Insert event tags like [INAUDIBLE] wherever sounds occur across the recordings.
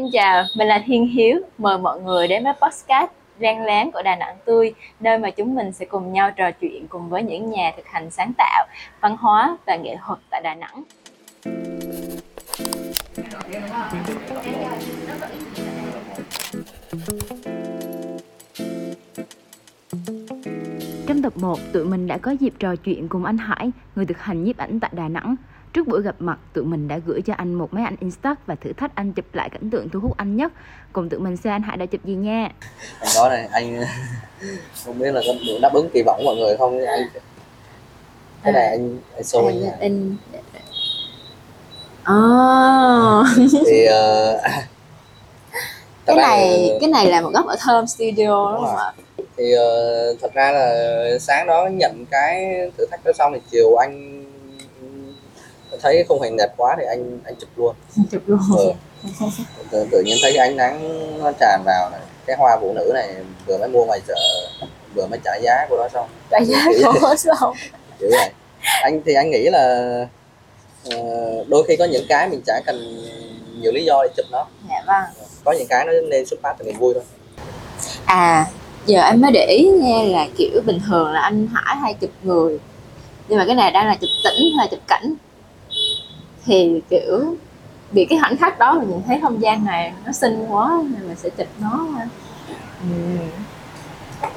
Xin chào, mình là Thiên Hiếu. Mời mọi người đến với podcast Rang Láng của Đà Nẵng Tươi, nơi mà chúng mình sẽ cùng nhau trò chuyện cùng với những nhà thực hành sáng tạo, văn hóa và nghệ thuật tại Đà Nẵng. Trong tập 1, tụi mình đã có dịp trò chuyện cùng anh Hải, người thực hành nhiếp ảnh tại Đà Nẵng. Trước buổi gặp mặt, tụi mình đã gửi cho anh một máy ảnh Instax và thử thách anh chụp lại cảnh tượng thu hút anh nhất. Cùng tụi mình xem anh Hải đã chụp gì nha. anh nói này anh [LAUGHS] không biết là có đủ đáp ứng kỳ vọng của mọi người không anh cái này anh anh show anh nha. anh... Oh. thì ờ, [LAUGHS] thật cái ra này là- cái này là một góc ở Thơm Studio đúng Đúng không ạ? thì ờ, thật ra là sáng đó nhận cái thử thách đó xong thì chiều anh thấy không hành đẹp quá thì anh anh chụp luôn Chụp luôn. ừ. [LAUGHS] tự, tự nhiên thấy ánh nắng nó tràn vào này cái hoa phụ nữ này vừa mới mua ngoài chợ vừa mới trả giá của nó xong Tại giá của sao? [LAUGHS] kiểu này anh thì anh nghĩ là ờ, đôi khi có những cái mình chả cần nhiều lý do để chụp nó Dạ vâng. có những cái nó nên xuất phát từ niềm vui thôi À, giờ em mới để ý nha là kiểu bình thường là anh Hải hay chụp người nhưng mà cái này đang là chụp tĩnh hay chụp cảnh thì kiểu bị cái khoảnh khắc đó mình nhìn thấy không gian này nó xinh quá nên mình sẽ chụp nó. Ừ.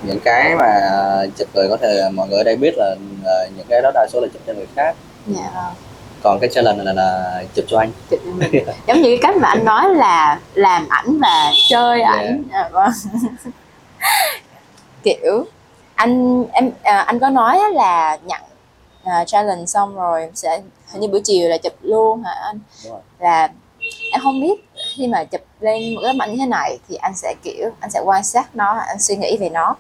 những cái mà chụp người có thể mọi người ở đây biết là ờ, những cái đó đa số là chụp cho người khác. Dạ. Còn cái challenge này là, là chụp cho anh. Chụp cho mình. Giống như cái cách mà anh nói là làm ảnh và chơi ảnh. À, vâng. [LAUGHS] kiểu anh em à, anh có nói là nhận à, challenge xong rồi sẽ hình như buổi chiều là chụp luôn hả anh? Rồi. là em không biết khi mà chụp lên một cái ảnh như thế này thì anh sẽ kiểu anh sẽ quan sát nó anh suy nghĩ về nó.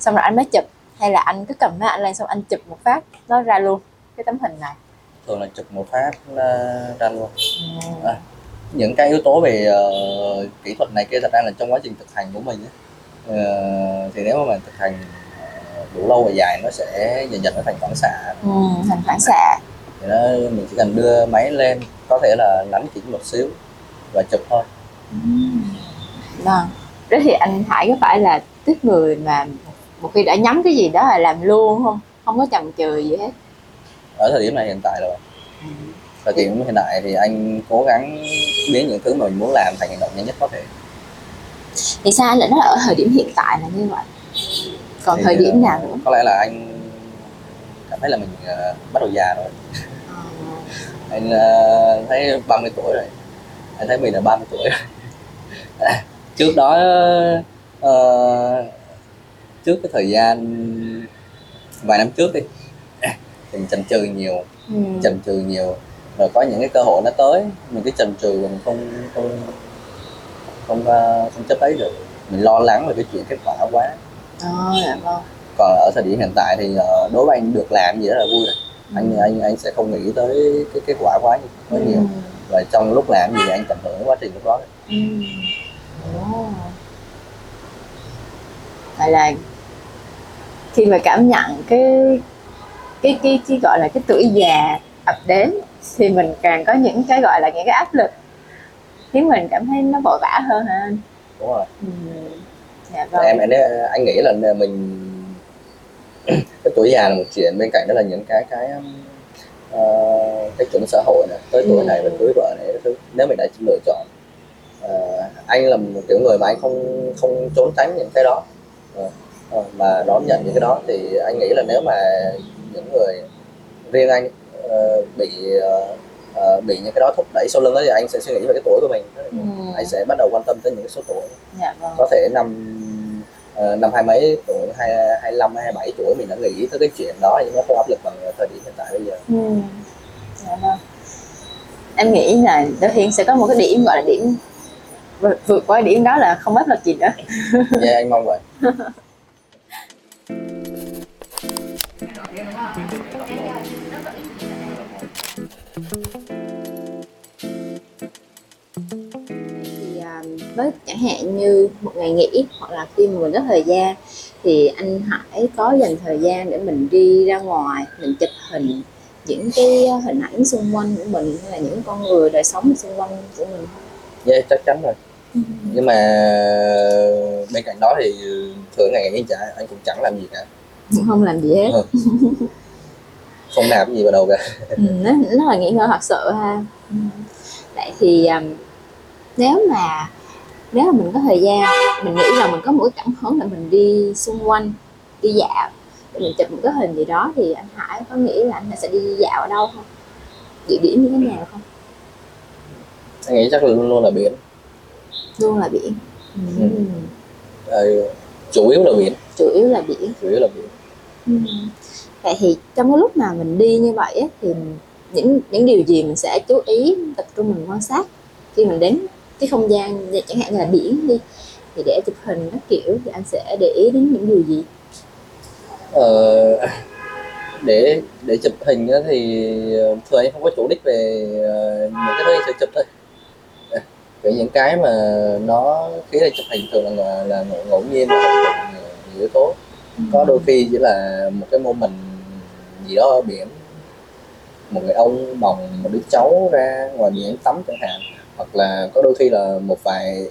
Xong rồi anh mới chụp hay là anh cứ cầm máy ảnh lên xong anh chụp một phát nó ra luôn cái tấm hình này. Thường là chụp một phát ra luôn. À. những cái yếu tố về ờ, kỹ thuật này kia thật ra là trong quá trình thực hành của mình ấy, ờ, thì nếu mà mình thực hành đủ lâu và dài nó sẽ dần dần nó thành phản xạ ừ, hình phản xạ thì nó mình chỉ cần đưa máy lên có thể là nắm chỉnh một xíu và chụp thôi Vâng. Thế thì anh Hải có phải là tiếp người mà một khi đã nhắm cái gì đó là làm luôn không? Không có chần chừ gì hết. ở thời điểm này hiện tại rồi thời điểm hiện tại thì anh cố gắng biến những thứ mà mình muốn làm thành hành động nhanh nhất có thể Thì sao anh lại nói ở thời điểm hiện tại là như vậy? Còn Thì, thời điểm ờ, nào nữa? có lẽ là anh cảm thấy là mình ờ, bắt đầu già rồi. Anh ờ, thấy 30 tuổi rồi. Anh thấy mình là 30 tuổi rồi. [LAUGHS] À, trước đó ờ, trước cái thời gian vài năm trước đi thì mình chần chừ nhiều Ừ. chần chừ nhiều. Rồi có những cái cơ hội nó tới mình cứ chần chừ mình không không không ờ, không chấp lấy được. Mình lo lắng về cái chuyện kết quả quá Ờ, dạ vâng. còn ở thời điểm hiện tại thì ờ, đối với anh được làm gì đó là vui rồi anh anh anh sẽ không nghĩ tới cái kết quả quá quá nhiều Ừ. và trong lúc làm gì anh tận hưởng quá trình lúc đó Ừ. Ồ. Vậy là khi mà cảm nhận cái cái cái, cái gọi là cái tuổi già ập đến thì mình càng có những cái gọi là những cái áp lực khiến mình cảm thấy nó vội vã hơn hả anh? đúng rồi Ừ. Dạ vâng. em anh anh nghĩ là mình [CLEARS THROAT] cái tuổi già là một chuyện bên cạnh đó là những cái cái ờ, cái chuẩn xã hội này tới tuổi Ừ. này và cưới vợ này thứ nếu mình đã lựa chọn Ờ, anh là một kiểu người mà anh không không trốn tránh những cái đó ờ, mà đón nhận những cái đó thì anh nghĩ là nếu mà những người riêng anh ờ, bị ờ, ờ, bị những cái đó thúc đẩy sau lưng đó thì anh sẽ suy nghĩ về cái tuổi của mình Ừ. anh sẽ bắt đầu quan tâm tới những cái số tuổi Dạ vâng. có thể năm năm hai mấy tuổi hai hai lăm hai bảy tuổi mình đã nghĩ tới cái chuyện đó nhưng nó không áp lực bằng thời điểm hiện tại bây giờ Ừ. Dạ vâng. Em nghĩ là Đỗ Hiên sẽ có một cái điểm gọi là điểm vượt qua điểm đó là không áp lực gì nữa. [LAUGHS] yeah, anh mong vậy thì với chẳng hạn như một ngày nghỉ hoặc là khi mà mình có thời gian thì anh Hải có dành thời gian để mình đi ra ngoài mình chụp hình những cái hình ảnh xung quanh của mình hay là những con người đời sống xung quanh của mình không? yeah, chắc chắn rồi nhưng mà bên cạnh đó thì thường ngày anh chả anh cũng chẳng làm gì cả không làm gì hết Ừ. [LAUGHS] không nạp gì vào đầu cả ừ, nó nó là nghĩ ngợi thật sự ha ừ. vậy thì um, nếu mà nếu mà mình có thời gian mình nghĩ là mình có một cái cảm hứng để mình đi xung quanh đi dạo để mình chụp một cái hình gì đó thì anh Hải có nghĩ là anh sẽ đi dạo ở đâu không? Địa điểm như thế nào không? Anh nghĩ chắc là luôn luôn là biển. Luôn là biển. Ừ. Ừ. ờ, chủ yếu là biển. Chủ yếu là biển. Chủ yếu là biển. Ừ. Vậy thì trong cái lúc mà mình đi như vậy thì những những điều gì mình sẽ chú ý tập trung mình quan sát khi mình đến cái không gian như- chẳng hạn như là biển đi thì để chụp hình các kiểu thì anh sẽ để ý đến những điều gì? Ờ, để để chụp hình thì ờ, thường anh không có chủ đích về ờ, những cái thứ anh sẽ chụp thôi. Ờ, kiểu những cái mà nó khi anh chụp hình thường là là ngẫu, nhiên nhiều, yếu tố. Có đôi khi chỉ là một cái mô mình gì đó ở biển một người ông bồng một đứa cháu ra ngoài biển tắm chẳng hạn hoặc là có đôi khi là một vài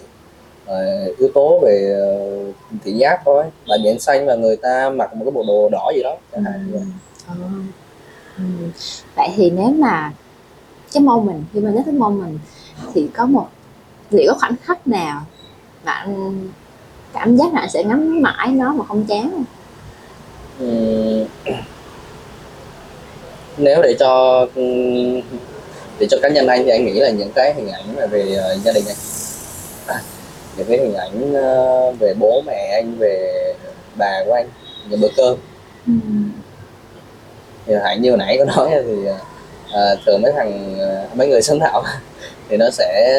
ờ, yếu tố về ờ, thị giác thôi bãi biển xanh và người ta mặc một cái bộ đồ đỏ gì đó chẳng hạn vậy. Ờ. Ừ. vậy thì nếu mà cái moment khi mà nhắc tới moment thì có một liệu có khoảnh khắc nào mà anh cảm giác là anh sẽ ngắm mãi nó mà không chán không? Ừm, nếu để cho để cho cá nhân anh thì anh nghĩ là những cái hình ảnh mà về ờ, gia đình anh À, những cái hình ảnh ờ, về bố mẹ anh về bà của anh những bữa cơm Ừ. thì hãy như hồi nãy có nói thì ờ, thường mấy thằng mấy người sáng tạo [LAUGHS] thì nó sẽ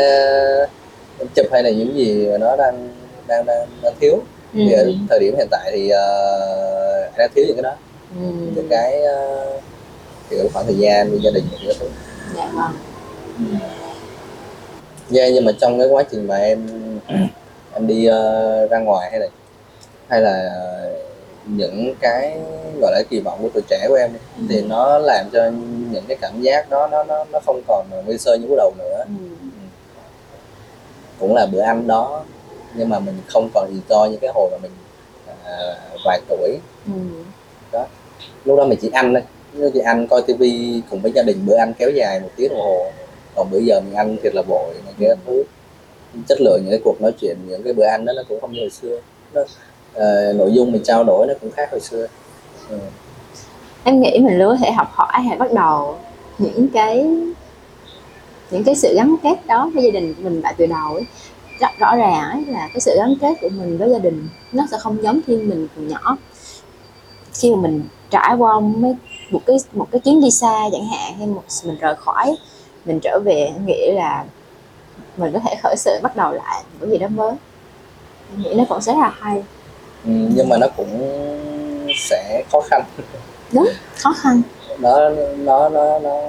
chụp hay là những gì mà nó đang đang đang, đang thiếu thì ở Ừ. thời điểm hiện tại thì uh, đang thiếu những cái đó Ừ. những cái ờ, kiểu khoảng thời gian gia đình những cái thứ Dạ vâng. yeah, nhưng mà trong cái quá trình mà em [CLEARS THROAT] em đi ờ, ra ngoài hay là hay là những cái gọi là kỳ vọng của tuổi trẻ của em Ừ. thì nó làm cho những cái cảm giác đó nó nó nó không còn nguyên sơ như lúc đầu nữa Ừ. cũng là bữa ăn đó nhưng mà mình không còn enjoy những cái hồi mà mình à, vài tuổi Ừ. lúc đó mình chỉ ăn thôi như chỉ ăn coi tivi cùng với gia đình bữa ăn kéo dài một tiếng đồng hồ còn bữa giờ mình ăn thiệt là vội này kia thứ chất lượng những cái cuộc nói chuyện những cái bữa ăn đó nó cũng không như hồi xưa nó, uh, nội dung mình trao đổi nó cũng khác hồi xưa ừ. em nghĩ mình luôn có thể học hỏi hay bắt đầu những cái những cái sự gắn kết đó với gia đình của mình tại từ đầu ấy. rất rõ ràng ấy là cái sự gắn kết của mình với gia đình nó sẽ không giống khi mình còn nhỏ khi mà mình trải qua mấy một cái một cái chuyến đi xa chẳng hạn hay một mình rời khỏi mình trở về em nghĩ là mình có thể khởi sự bắt đầu lại một cái gì đó mới. Em nghĩ nó cũng sẽ là hay. Ừ, nhưng mà nó cũng sẽ khó khăn. Khó khăn. Nó nó nó nó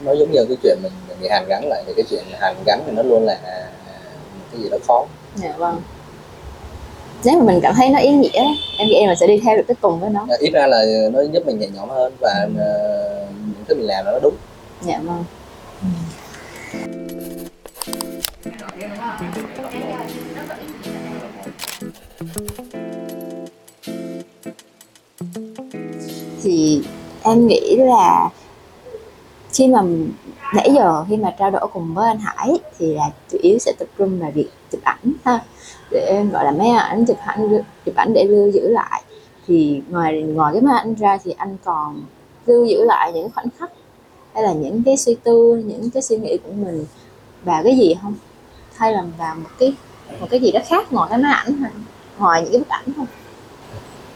nó giống như cái chuyện mình mình bị hàn gắn lại thì cái chuyện hàn gắn thì nó luôn là cái gì đó khó. Dạ vâng nếu mà mình cảm thấy nó ý nghĩa em nghĩ em mình sẽ đi theo được tới cùng với nó. Ít ra là nó giúp mình nhẹ nhõm hơn và ờ, những cái mình làm nó đúng. Dạ vâng. Thì em nghĩ là khi mà nãy giờ khi mà trao đổi cùng với anh Hải thì là chủ yếu sẽ tập trung vào việc chụp ảnh ha. Để em gọi là máy ảnh chụp ảnh chụp ảnh để lưu giữ lại. Thì ngoài ngoài cái máy ảnh ra thì anh còn lưu giữ lại những khoảnh khắc hay là những cái suy tư, những cái suy nghĩ của mình vào cái gì không? Hay là vào một cái một cái gì đó khác ngoài cái máy ảnh ngoài những cái bức ảnh không?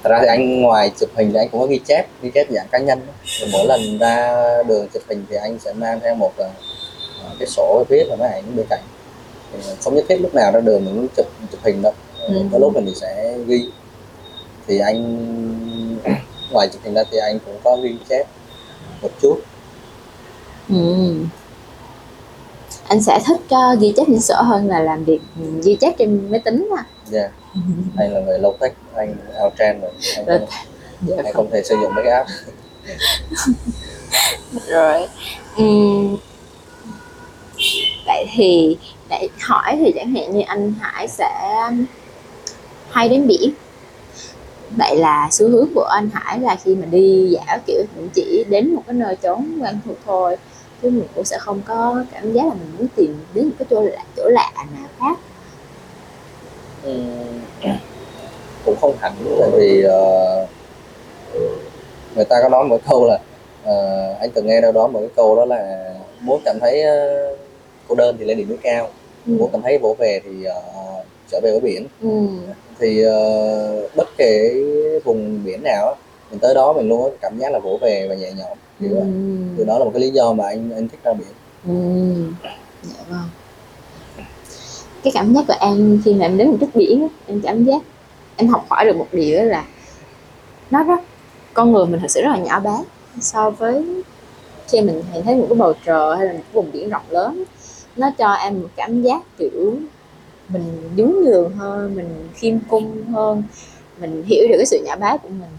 Thật ra thì anh ngoài chụp hình thì anh cũng có ghi chép ghi chép dạng cá nhân. Thì mỗi lần ra đường chụp hình thì anh sẽ mang theo một ờ, cái sổ viết và máy ảnh bên cạnh. Thì không nhất thiết lúc nào ra đường mình cũng chụp chụp hình đâu. Ừ. có lúc mình sẽ ghi. Thì anh ngoài chụp hình ra thì anh cũng có ghi chép một chút. Ừ. anh sẽ thích uh, ghi chép trên sổ hơn là làm việc ừ, ghi chép trên máy tính à yeah. anh là người low tech anh out trend rồi. Anh không, dạ anh không. thể sử dụng mấy cái app. [LAUGHS] Rồi Ừm, vậy thì để hỏi thì chẳng hạn như anh Hải sẽ hay đến biển. Vậy là xu hướng của anh Hải là khi mà đi dạo kiểu mình chỉ đến một cái nơi trốn quen thuộc thôi chứ mình cũng sẽ không có cảm giác là mình muốn tìm đến một cái chỗ lạ chỗ lạ nào khác Ừm, cũng không hẳn tại vì ờ, người ta có nói một câu là ờ, anh từng nghe đâu đó một cái câu đó là muốn cảm thấy ờ, cô đơn thì lên đỉnh núi cao ừ. muốn cảm thấy vỗ về thì ờ, trở về với biển Ừ. thì ờ, bất kể vùng biển nào mình tới đó mình luôn có cảm giác là vỗ về và nhẹ nhõm Ừ. kiểu vậy. từ đó là một cái lý do mà anh anh thích ra biển Ừ. Dạ vâng. Cái cảm giác của em khi mà em đến một chút biển em cảm giác em học hỏi được một điều là nó rất con người mình thật sự rất là nhỏ bé so với khi mình thấy một cái bầu trời hay là một cái vùng biển rộng lớn nó cho em một cảm giác kiểu mình nhún nhường hơn mình khiêm cung hơn mình hiểu được cái sự nhỏ bé của mình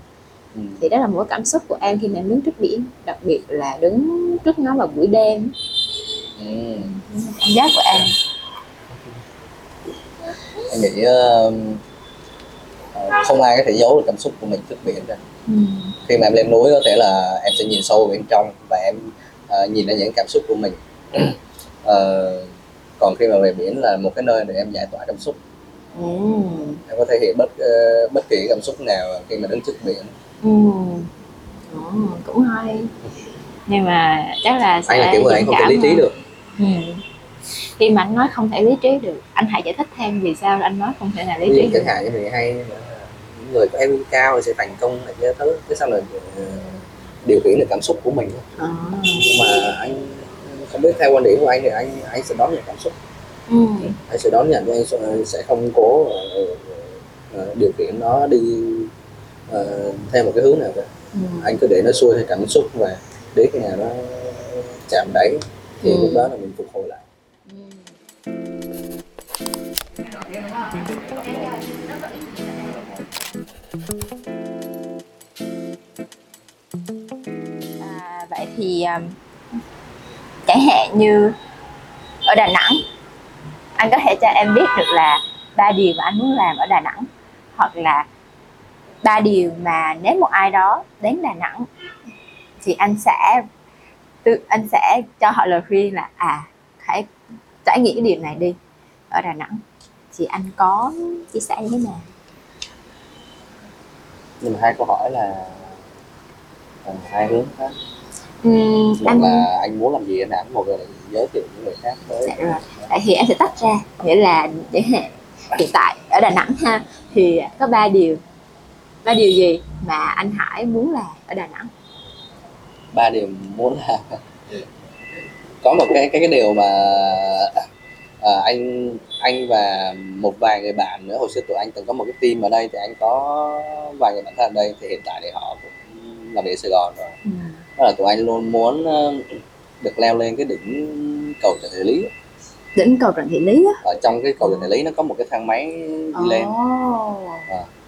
ừ. thì đó là một cảm xúc của em khi mà em đứng trước biển đặc biệt là đứng trước nó vào buổi đêm Ừ. cảm giác của em anh nghĩ ờ, không ai có thể giấu được cảm xúc của mình trước biển ừ. khi mà em lên núi có thể là em sẽ nhìn sâu vào bên trong và em ờ, nhìn ra những cảm xúc của mình [CLEARS THROAT] Ờ, còn khi mà về biển là một cái nơi để em giải tỏa cảm xúc Ừ. em có thể hiện bất ờ, bất kỳ cảm xúc nào khi mà đứng trước biển Ừ. Ồ, cũng hay nhưng mà chắc là sẽ anh là kiểu người anh không thể cảm lý trí hơn. được ừ. khi mà anh nói không thể lý trí được anh hãy giải thích thêm vì sao anh nói không thể nào lý ví trí dụ được chẳng hạn như người hay là những người có IQ cao thì sẽ thành công này kia thứ cái sao là ờ, điều khiển được cảm xúc của mình à. nhưng mà anh không biết theo quan điểm của anh thì anh anh sẽ đón nhận cảm xúc ừ. anh sẽ đón nhận anh sẽ- sẽ không cố ờ, ờ, điều khiển nó đi ờ, theo một cái hướng nào cả Ừ. anh cứ để nó xuôi theo cảm xúc và đến khi nào nó chạm đáy thì Ừ. lúc đó là mình phục hồi lại À, vậy thì um, chẳng hạn như ở Đà Nẵng anh có thể cho em biết được là ba điều mà anh muốn làm ở Đà Nẵng hoặc là ba điều mà nếu một ai đó đến Đà Nẵng thì anh sẽ tự anh sẽ cho họ lời khuyên là à hãy trải nghiệm cái điều này đi ở Đà Nẵng. Thì anh có chia sẻ như thế nào? Nhưng mà hai câu hỏi là hai hướng khác. Ừm, một anh là anh muốn làm gì ở Đà Nẵng một là giới thiệu những người khác tới. Dạ rồi. Thì em sẽ tách ra nghĩa là để hiện tại ở Đà Nẵng ha thì có ba điều ba điều gì mà anh Hải muốn làm ở Đà Nẵng? Ba điều muốn làm có một cái cái cái điều mà à, anh anh và một vài người bạn nữa hồi xưa tụi anh từng có một cái team ở đây thì anh có vài người bạn thân ở đây thì hiện tại thì họ cũng làm việc ở Sài Gòn rồi. Đó là tụi anh luôn muốn ờ, được leo lên cái đỉnh cầu Trần Thị Lý đỉnh cầu Trần Thị Lý á? Ở trong cái cầu Trần Thị Lý nó có một cái thang máy đi lên. Ồ.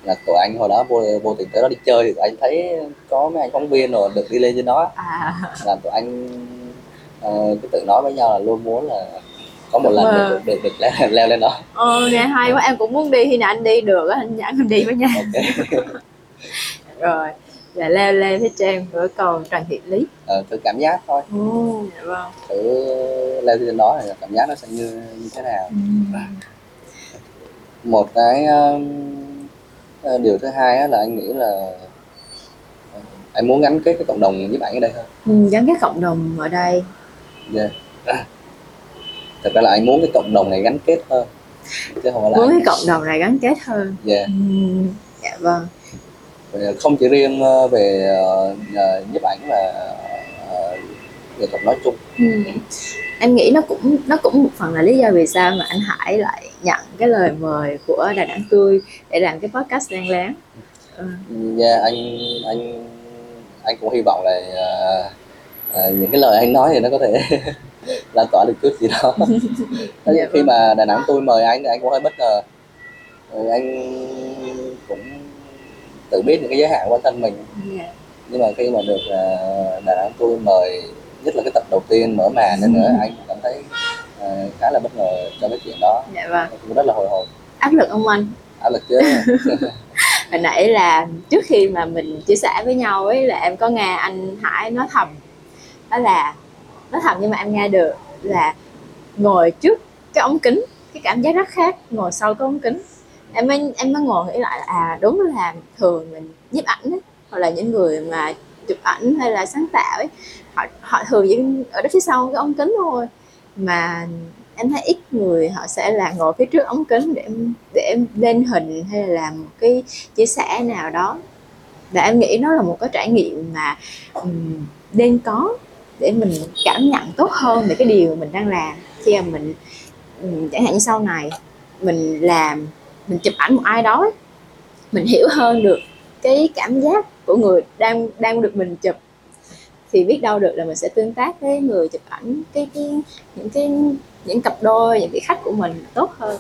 là tụi anh hồi đó vô vô tình tới đó đi chơi thì tụi anh thấy có mấy anh phóng viên rồi được đi lên trên đó. À, là tụi anh ờ, cứ tự nói với nhau là luôn muốn là có một lần Wow. được, được, được leo, leo lên đó. Ồ, nghe hay quá em cũng muốn đi khi nào anh đi được anh dẫn em đi với nha ok. [LAUGHS] Rồi là leo lên phía trên của cầu Trần Thị Lý. Ờ, thử cảm giác thôi. Ồ, dạ vâng. Thử leo lên đó thì cảm giác nó sẽ như như thế nào. Ừm. một cái um, ờ, điều thứ hai là anh nghĩ là ờ, anh muốn gắn kết cái cộng đồng với bạn ở đây hơn Ừm, gắn kết cộng đồng ở đây yeah. thật ra là anh muốn cái cộng đồng này gắn kết hơn chứ không phải là muốn anh, cái cộng đồng này gắn kết hơn yeah. Ừm, dạ vâng Ờ, không chỉ riêng về ờ, nhiếp ảnh ờ, nghệ thuật nói chung Ừ. Em nghĩ nó cũng nó cũng một phần là lý do vì sao mà anh Hải lại nhận cái lời mời của Đà Nẵng Tươi để làm cái podcast đang láng. Ừ. yeah, anh anh anh cũng hy vọng là ờ, ờ, những cái lời anh nói thì nó có thể [LAUGHS] lan tỏa được chút gì đó [LAUGHS] Thế Dạ khi vâng. mà Đà Nẵng tôi mời anh thì anh cũng hơi bất ngờ Rồi anh cũng tự biết những cái giới hạn của bản thân mình Dạ. nhưng mà khi mà được ờ, Đà Nẵng tôi mời nhất là cái tập đầu tiên mở màn lên nữa anh cảm thấy ờ, khá là bất ngờ cho cái chuyện đó. Dạ vâng. Cũng rất là hồi hộp. Áp lực không anh? Áp lực chứ. [LAUGHS] Hồi nãy là trước khi mà mình chia sẻ với nhau ấy là em có nghe anh Hải nói thầm. Đó là nói thầm nhưng mà em nghe được là ngồi trước cái ống kính cái cảm giác rất khác ngồi sau cái ống kính. Em mới em mới ngồi nghĩ lại là à đúng là thường mình nhiếp ảnh ấy, hoặc là những người mà chụp ảnh hay là sáng tạo ấy họ họ thường chỉ ở đó phía sau cái ống kính thôi. Mà em thấy ít người họ sẽ là ngồi phía trước ống kính để em để em lên hình hay là làm một cái chia sẻ nào đó. Và em nghĩ nó là một cái trải nghiệm mà um, nên có để mình cảm nhận tốt hơn về cái điều mình đang làm. Khi mà mình um, chẳng hạn như sau này mình làm mình chụp ảnh một ai đó mình hiểu hơn được cái cảm giác của người đang đang được mình chụp. Thì biết đâu được là mình sẽ tương tác với người chụp ảnh cái cái những cái những cặp đôi những vị khách của mình tốt hơn.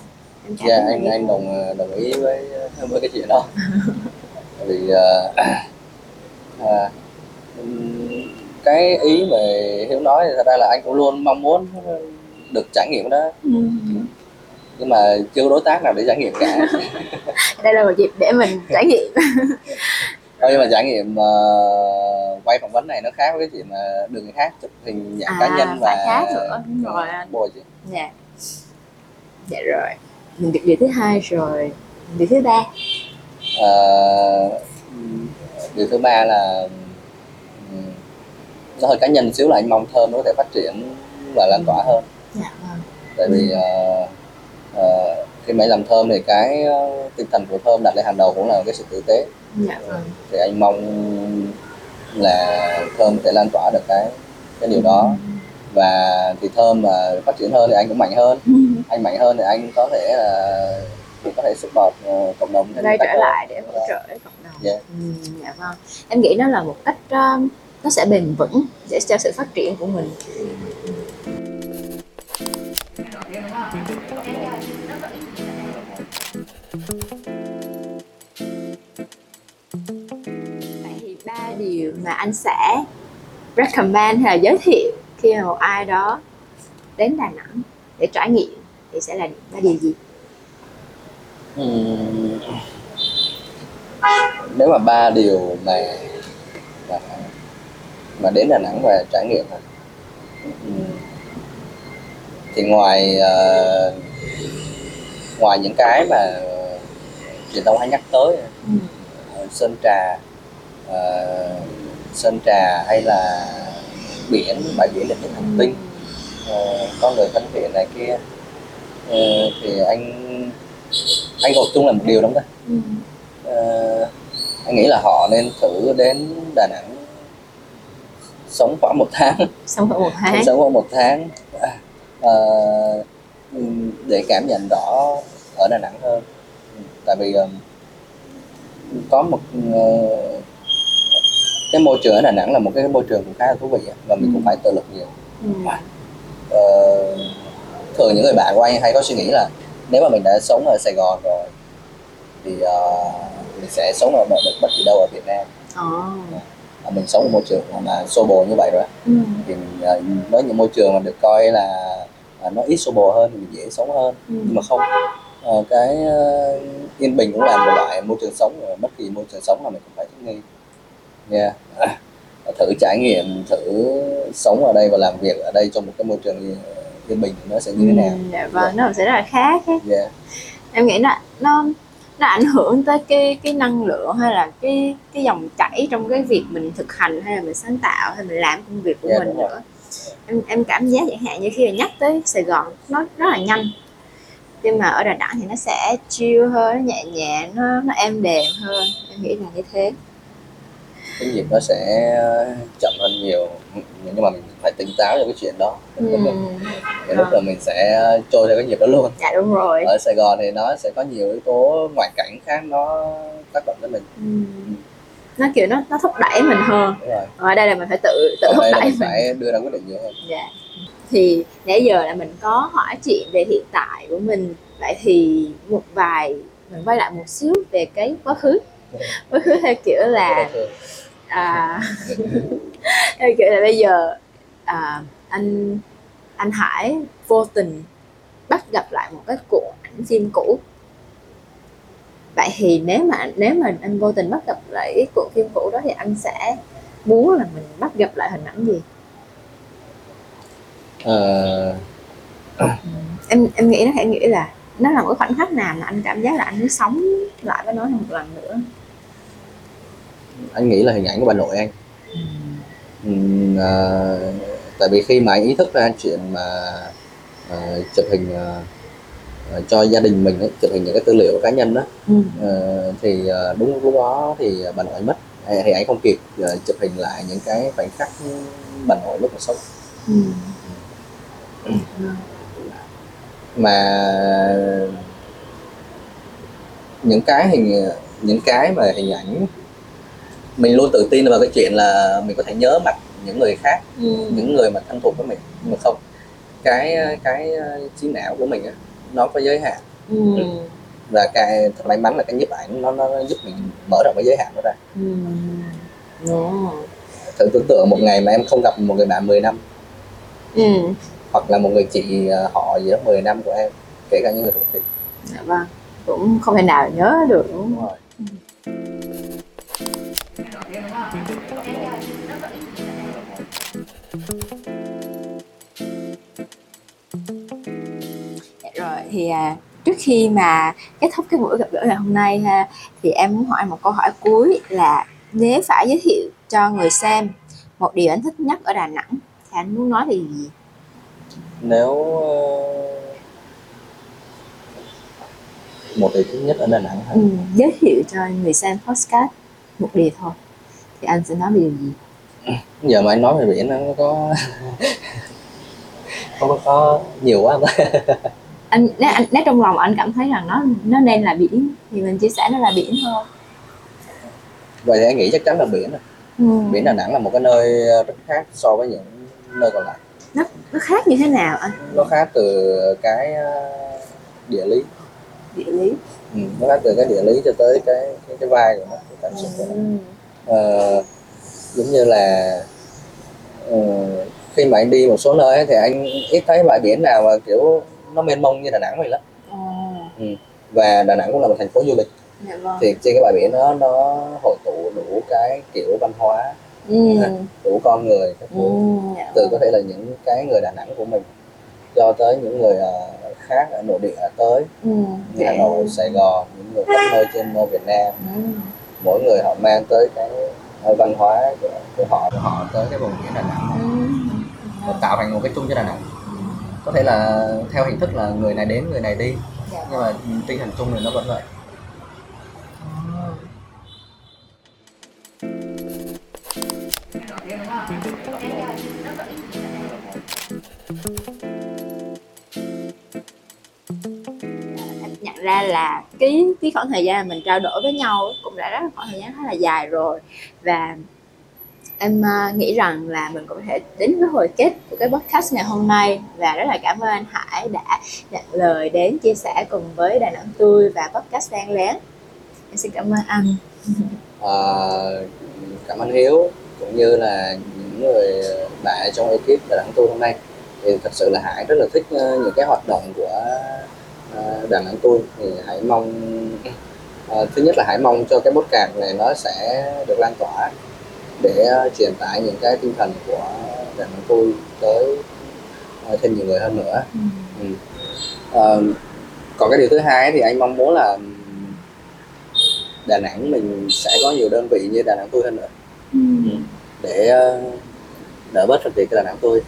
Em dạ thấy anh anh đồng đồng ý với với cái chuyện đó. [LAUGHS] Vì ờ, à, cái ý mà hiếu nói thì thật ra là anh cũng luôn mong muốn được trải nghiệm đó. Ừ. nhưng mà chưa có đối tác nào để trải nghiệm cả. [LAUGHS] Đây là một dịp để mình trải nghiệm. [LAUGHS] Thôi nhưng mà trải nghiệm ờ, quay phỏng vấn này nó khác với cái chuyện mà người khác chụp hình dạng cá À, nhân và khác nữa, đúng rồi. anh. bồi chứ dạ. Dạ rồi. Mình được điều thứ hai rồi. Điều thứ ba. Ờ, điều thứ ba là nó hơi cá nhân xíu là anh mong thơm nó có thể phát triển và lan tỏa hơn. Dạ vâng. Tại vì ờ, ờ, khi mà anh làm thơm thì cái ờ, tinh thần của thơm đặt lên hàng đầu cũng là cái sự tử tế. Dạ vâng. thì anh mong là thơm có thể lan tỏa được cái cái điều đó. Và thì thơm mà phát triển hơn thì anh cũng mạnh hơn. Anh mạnh hơn thì anh có thể là cũng có thể support ờ, cộng đồng quay trở hơn. lại để hỗ trợ cộng đồng. Dạ. ừ, dạ vâng. Em nghĩ nó là một cách um, nó sẽ bền vững để cho sự phát triển của mình điều mà anh sẽ recommend hay là giới thiệu khi mà một ai đó đến Đà Nẵng để trải nghiệm thì sẽ là ba điều gì Ừm, nếu mà ba điều mà mà, mà đến Đà Nẵng và trải nghiệm? Ừm, thì ngoài ờ, ngoài những cái mà truyền thông hay nhắc tới ừ. sơn trà ờ, sơn trà hay là biển bãi biển đẹp nhất hành tinh. Ờ, con người thân thiện này kia. Ờ, thì anh anh gộp chung là một điều đúng không. Ờ, anh nghĩ là họ nên thử đến Đà Nẵng. Sống khoảng một tháng. Xong khoảng một tháng. Sống khoảng một tháng. Ừm, để cảm nhận rõ ở Đà Nẵng hơn. Tại vì có một cái môi trường ở Đà Nẵng là một cái môi trường cũng khá là thú vị và mình cũng Ừ. phải tự lực nhiều ừ. Ờ, thường những người bạn của anh hay có suy nghĩ là nếu mà mình đã sống ở Sài Gòn rồi thì ờ, mình sẽ sống ở bất bất kỳ đâu ở Việt Nam. Ờ, mình sống ở môi trường mà xô bồ như vậy rồi Ừ. thì mình, ờ, với những môi trường mà được coi là ờ, nó ít xô bồ hơn thì mình dễ sống hơn Ừ. nhưng mà không Ờ, cái ờ, yên bình cũng là một loại môi trường sống rồi bất kỳ môi trường sống nào mình cũng phải thích nghi yeah. thử trải nghiệm thử sống ở đây và làm việc ở đây trong một cái môi trường yên bình nó sẽ như thế nào Ừ, dạ vâng nó sẽ rất là khác ấy. yeah. em nghĩ là nó nó ảnh hưởng tới cái cái năng lượng hay là cái cái dòng chảy trong cái việc mình thực hành hay là mình sáng tạo hay mình làm công việc của Dạ, mình đúng rồi. nữa em em cảm giác chẳng hạn như khi mà nhắc tới Sài Gòn nó rất là nhanh nhưng mà ở Đà Nẵng thì nó sẽ chill hơn nó nhẹ nhàng nó nó êm đềm hơn em nghĩ là như thế cái nhịp nó sẽ chậm hơn nhiều. Nhưng mà mình phải tỉnh táo cho cái chuyện đó. Ừ. thì lúc là mình sẽ trôi theo cái nhịp đó luôn. Dạ đúng rồi. Ở Sài Gòn thì nó sẽ có nhiều yếu tố ngoại cảnh khác nó tác động tới mình. Ừ. nó kiểu nó nó thúc đẩy mình hơn. Ở đây là mình phải tự tự còn thúc đẩy mình mình. phải đưa ra quyết định nhiều hơn. Dạ. Thì nãy giờ là mình có hỏi chuyện về hiện tại của mình. Vậy thì một vài mình quay lại một xíu về cái quá khứ. Quá khứ theo kiểu là à, [LAUGHS] kiểu là bây giờ à, anh anh Hải vô tình bắt gặp lại một cái cuộn ảnh phim cũ. Vậy thì nếu mà nếu mà anh vô tình bắt gặp lại cái cuộn phim cũ đó thì anh sẽ muốn là mình bắt gặp lại hình ảnh gì? Ờ, em em nghĩ nó thể nghĩ là nó là một khoảnh khắc nào mà anh cảm giác là anh muốn sống lại với nó một lần nữa anh nghĩ là hình ảnh của bà nội anh Ừm, ờ, tại vì khi mà anh ý thức ra chuyện mà ờ, chụp hình ờ, cho gia đình mình ấy, chụp hình những cái tư liệu cá nhân đó ừ. ờ, thì ờ, đúng lúc đó thì bà nội mất thì anh không kịp ờ, chụp hình lại những cái khoảnh khắc bà nội lúc mà sống Ừ. mà những cái hình những cái mà hình ảnh mình luôn tự tin vào cái chuyện là mình có thể nhớ mặt những người khác Ừ. những người mà thân thuộc với mình nhưng mà không cái cái trí não của mình á nó có giới hạn Ừ. và cái thật may mắn là cái nhiếp ảnh nó, nó giúp mình mở rộng cái giới hạn đó ra Ừ. Ồ. thử tưởng tượng một ngày mà em không gặp một người bạn 10 năm Ừ. hoặc là một người chị ờ, họ gì đó 10 năm của em kể cả những người ruột thịt Dạ vâng cũng không thể nào nhớ được đúng đúng rồi Dạ rồi thì à, trước khi mà kết thúc cái buổi gặp gỡ ngày hôm nay ha thì em muốn hỏi một câu hỏi cuối là nếu phải giới thiệu cho người xem một điều anh thích nhất ở Đà Nẵng thì anh muốn nói điều gì? nếu ờ, một điều thứ nhất ở Đà Nẵng hả? Ừ, giới thiệu cho người xem podcast một điều thôi thì anh sẽ nói điều gì? [LAUGHS] giờ mà anh nói về biển nó có [LAUGHS] không có, nhiều quá? [LAUGHS] Anh nếu anh nếu trong lòng anh cảm thấy rằng nó nó nên là biển thì mình chia sẻ nó là biển thôi. vậy thì anh nghĩ chắc chắn là biển rồi. Ừ. biển Đà Nẵng là một cái nơi rất khác so với những nơi còn lại Nó nó khác như thế nào anh? nó khác từ cái ờ, địa lý Địa lý. ừ, nó khác từ cái địa lý cho tới cái cái, cái vai của nó cái cảm xúc của nó Ừ. Ờ, giống như là ờ, khi mà anh đi một số nơi ấy, thì anh ít thấy bãi biển nào mà kiểu nó mênh mông như Đà Nẵng vậy lắm Ồ, và Đà Nẵng cũng là một thành phố du lịch dạ vâng. thì trên cái bãi biển đó nó hội tụ đủ cái kiểu văn hóa Ừ. đủ con người các Ừ. thứ dạ từ vâng. có thể là những cái người Đà Nẵng của mình cho tới những người ờ, khác ở nội địa tới Ừ. như Hà Nội, Sài Gòn, những người khắp nơi trên Việt Nam Ừ. mỗi người họ mang tới cái ờ, văn hóa của, của họ của họ tới cái vùng biển Đà Nẵng Ừ. tạo thành một cái chung cho Đà Nẵng có thể là theo hình thức là người này đến người này đi Dạ nhưng mà tinh thần chung thì nó vẫn vậy em nhận ra là cái cái khoảng thời gian mình trao đổi với nhau cũng đã rất là khoảng thời gian khá là dài rồi. Và em à, nghĩ rằng là mình cũng có thể đến với hồi kết của cái podcast ngày hôm nay. Và rất là cảm ơn anh Hải đã nhận lời đến chia sẻ cùng với Đà Nẵng Tươi và podcast đang Lén em xin cảm ơn anh. À, cảm ơn Hiếu cũng như là những người bạn trong ekip Đà Nẵng tươi hôm nay. Thì thật sự là Hải rất là thích ờ, những cái hoạt động của ờ, Đà Nẵng Tour thì Hải mong ờ, thứ nhất là Hải mong cho cái podcast này nó sẽ được lan tỏa để ờ, truyền tải những cái tinh thần của Đà Nẵng Tour tới thêm nhiều người hơn nữa Ừ. Ờ, còn cái điều thứ hai thì anh mong muốn là Đà Nẵng mình sẽ có nhiều đơn vị như Đà Nẵng tôi hơn nữa Ừ. để ờ, đỡ bớt phần việc cái Đà Nẵng tôi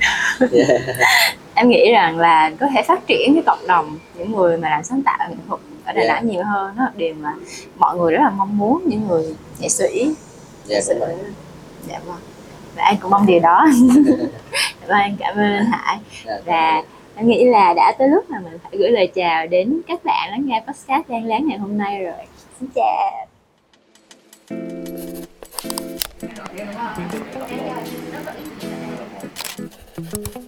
yeah. [LAUGHS] em nghĩ rằng là có thể phát triển cái cộng đồng những người mà làm sáng tạo nghệ thuật ở Đà Yeah. Nẵng nhiều hơn đó là điều mà mọi người rất là mong muốn những người nghệ sĩ. Yeah, sự đúng rồi. dạ vâng. Và anh cũng mong điều đó. [LAUGHS] Dạ vâng em cảm ơn anh Hải. và em nghĩ là đã tới lúc mà mình phải gửi lời chào đến các bạn lắng nghe podcast đang láng ngày hôm nay rồi. Xin chào. Em